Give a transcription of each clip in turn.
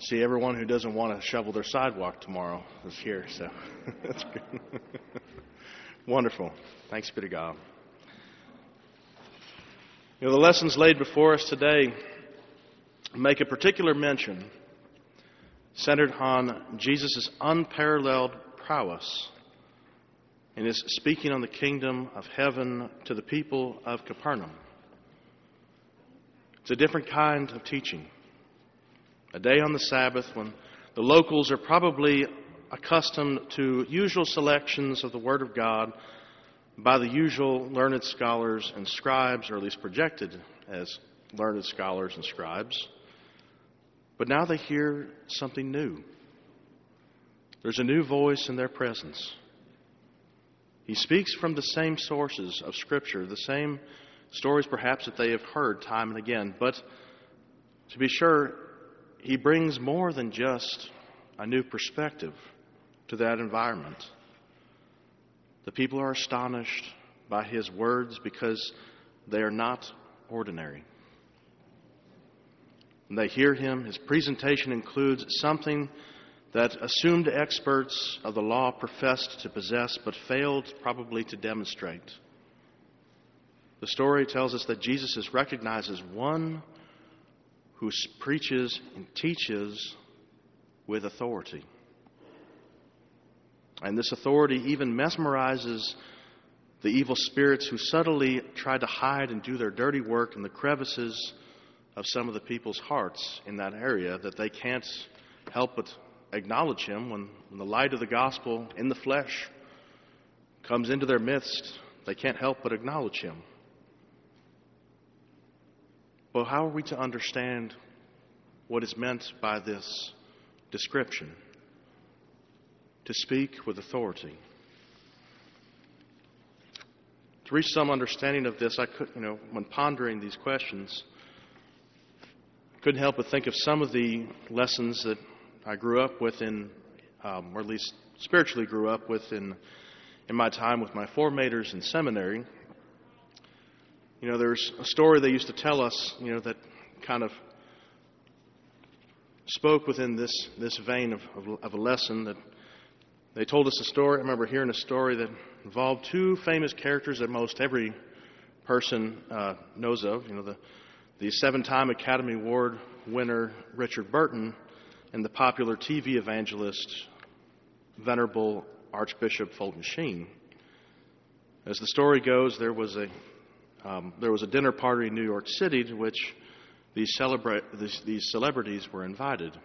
See, everyone who doesn't want to shovel their sidewalk tomorrow is here, so that's good. Wonderful. Thanks be to God. You know, the lessons laid before us today make a particular mention centered on Jesus' unparalleled prowess in his speaking on the kingdom of heaven to the people of Capernaum. It's a different kind of teaching a day on the Sabbath when the locals are probably accustomed to usual selections of the Word of God by the usual learned scholars and scribes, or at least projected as learned scholars and scribes. But now they hear something new. There's a new voice in their presence. He speaks from the same sources of Scripture, the same stories perhaps that they have heard time and again. But to be sure, he brings more than just a new perspective to that environment. The people are astonished by his words because they are not ordinary. When they hear him, his presentation includes something that assumed experts of the law professed to possess but failed probably to demonstrate. The story tells us that Jesus as one who preaches and teaches with authority. And this authority even mesmerizes the evil spirits who subtly try to hide and do their dirty work in the crevices of some of the people's hearts in that area that they can't help but acknowledge him when, when the light of the gospel in the flesh comes into their midst. They can't help but acknowledge him. Well, how are we to understand what is meant by this description? To speak with authority. To reach some understanding of this, I could, you know, when pondering these questions, couldn't help but think of some of the lessons that I grew up with in, um, or at least spiritually grew up with in, in my time with my formators in seminary. You know, there's a story they used to tell us, you know, that kind of spoke within this, this vein of, of, of a lesson that they told us a story. I remember hearing a story that involved two famous characters that most every person uh, knows of. You know, the, the seven time Academy Award winner Richard Burton and the popular TV evangelist, Venerable Archbishop Fulton Sheen. As the story goes, there was a um, there was a dinner party in New York City to which these, celebra- these, these celebrities were invited.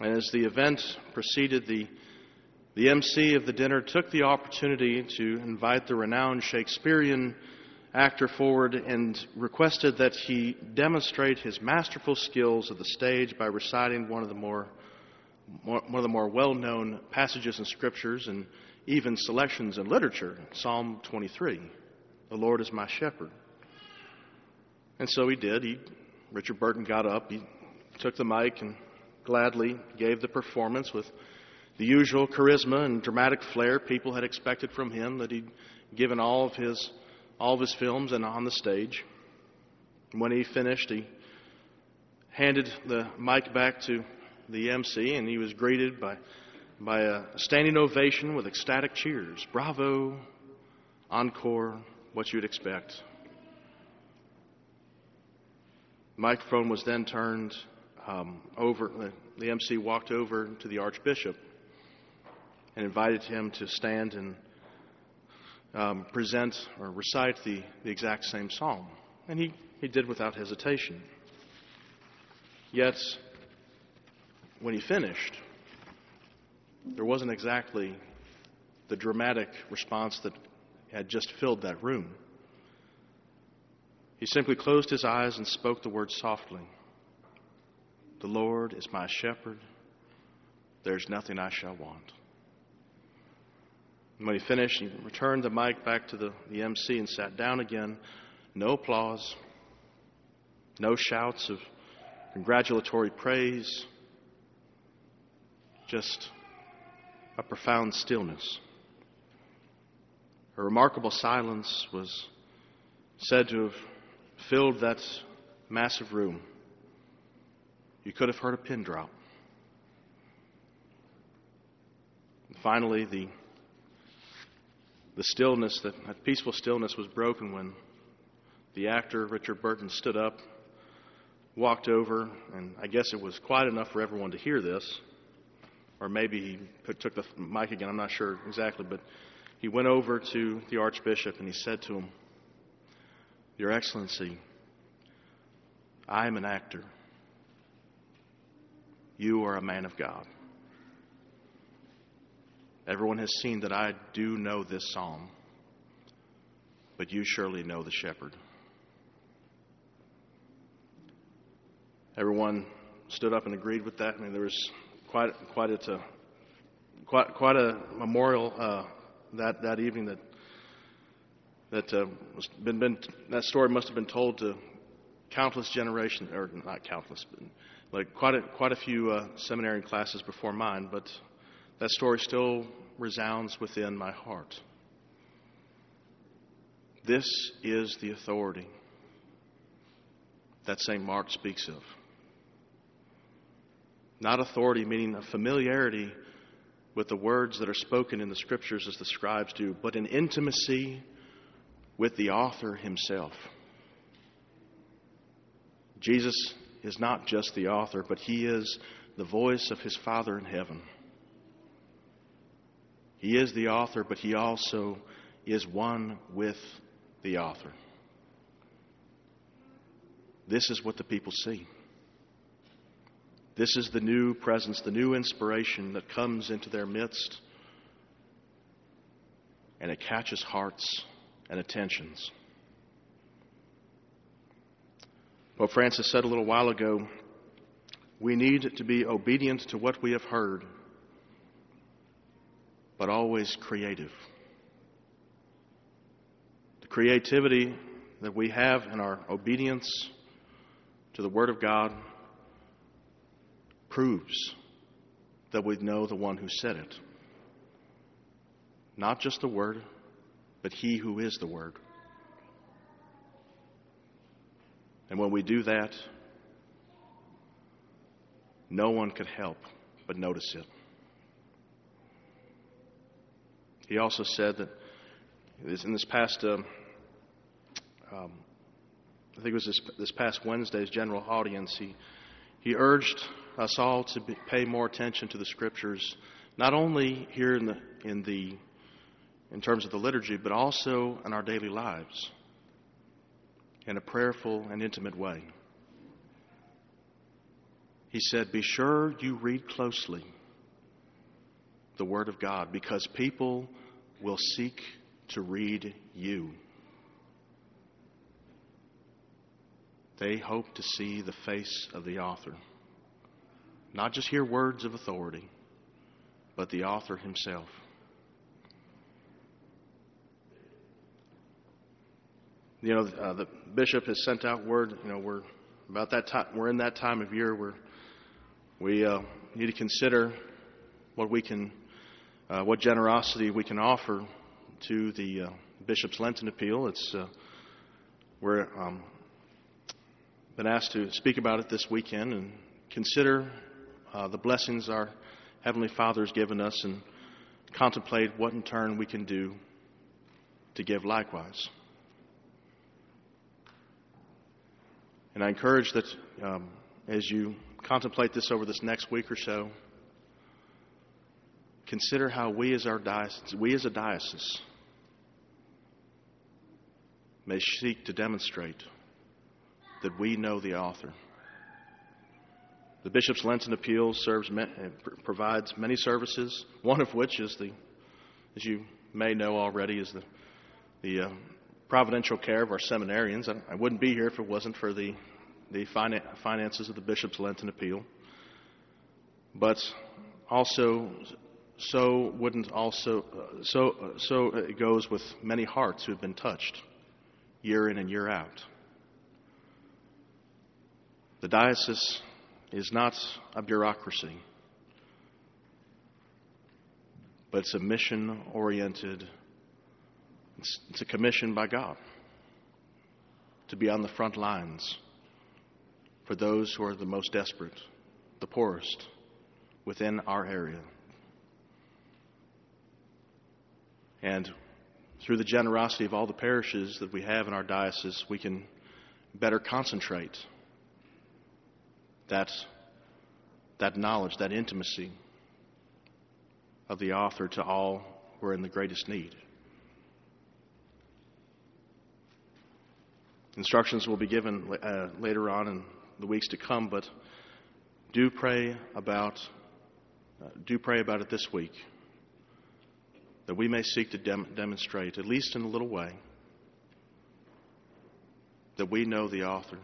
And as the event proceeded, the, the MC of the dinner took the opportunity to invite the renowned Shakespearean actor forward and requested that he demonstrate his masterful skills of the stage by reciting one of the more, more one of the more well-known passages in scriptures and even selections in literature, Psalm 23. The Lord is my shepherd. And so he did. He, Richard Burton got up, he took the mic, and gladly gave the performance with the usual charisma and dramatic flair people had expected from him that he'd given all of his all of his films and on the stage. And when he finished, he handed the mic back to the MC, and he was greeted by by a standing ovation with ecstatic cheers. Bravo, encore, what you'd expect. The microphone was then turned um, over. The, the MC walked over to the Archbishop and invited him to stand and um, present or recite the, the exact same psalm. And he, he did without hesitation. Yet, when he finished, there wasn't exactly the dramatic response that had just filled that room. He simply closed his eyes and spoke the words softly The Lord is my shepherd. There's nothing I shall want. And when he finished, he returned the mic back to the, the MC and sat down again. No applause, no shouts of congratulatory praise, just a profound stillness. A remarkable silence was said to have filled that massive room. You could have heard a pin drop. And finally, the, the stillness, that, that peaceful stillness was broken when the actor, Richard Burton, stood up, walked over, and I guess it was quiet enough for everyone to hear this. Or maybe he took the mic again, I'm not sure exactly, but he went over to the Archbishop and he said to him, Your Excellency, I am an actor. You are a man of God. Everyone has seen that I do know this psalm, but you surely know the shepherd. Everyone stood up and agreed with that. I mean, there was quite quite a quite quite a memorial uh, that that evening that that uh, was been, been that story must have been told to countless generations, or not countless, but like quite a, quite a few uh, seminary classes before mine, but that story still resounds within my heart. This is the authority that St. Mark speaks of. Not authority meaning a familiarity with the words that are spoken in the scriptures as the scribes do, but an intimacy with the author himself. Jesus is not just the author, but he is the voice of his Father in heaven. He is the author, but he also is one with the author. This is what the people see. This is the new presence, the new inspiration that comes into their midst, and it catches hearts and attentions. Pope Francis said a little while ago we need to be obedient to what we have heard, but always creative. The creativity that we have in our obedience to the Word of God proves that we know the one who said it. Not just the Word, but He who is the Word. And when we do that, no one could help but notice it. He also said that in this past, uh, um, I think it was this, this, past Wednesday's general audience, he, he urged us all to be, pay more attention to the scriptures, not only here in the, in the in terms of the liturgy, but also in our daily lives in a prayerful and intimate way. He said, Be sure you read closely the Word of God because people will seek to read you. They hope to see the face of the author, not just hear words of authority, but the author himself. you know, uh, the bishop has sent out word. You know, we're about that time. We're in that time of year where we uh, need to consider what we can, uh, what generosity we can offer to the uh, bishop's Lenten appeal. It's uh, we're um, been asked to speak about it this weekend and consider uh, the blessings our heavenly Father has given us and contemplate what in turn we can do to give likewise. And I encourage that um, as you contemplate this over this next week or so, consider how we as our diocese, we as a diocese, may seek to demonstrate that we know the author. The Bishop's Lenten Appeal serves, eh, provides many services, one of which is the, as you may know already, is the, the uh, providential care of our seminarians. I wouldn't be here if it wasn't for the, the finances of the Bishop's Lenten Appeal. But also, so wouldn't also, uh, so, uh, so it goes with many hearts who have been touched year in and year out. The diocese is not a bureaucracy, but it's a mission oriented it's, it's a commission by God to be on the front lines for those who are the most desperate the poorest within our area. And through the generosity of all the parishes that we have in our diocese, we can better concentrate that, that knowledge, that intimacy of the author to all who are in the greatest need. Instructions will be given uh, later on in the weeks to come, but do pray about uh, do pray about it this week that we may seek to dem- demonstrate, at least in a little way, that we know the author.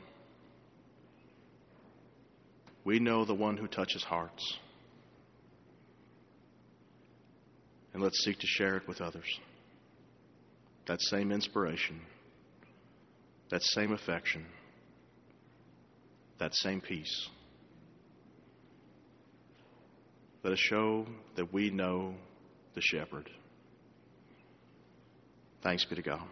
We know the one who touches hearts. And let's seek to share it with others. That same inspiration, that same affection, that same peace. Let us show that we know the shepherd. Thanks be to God.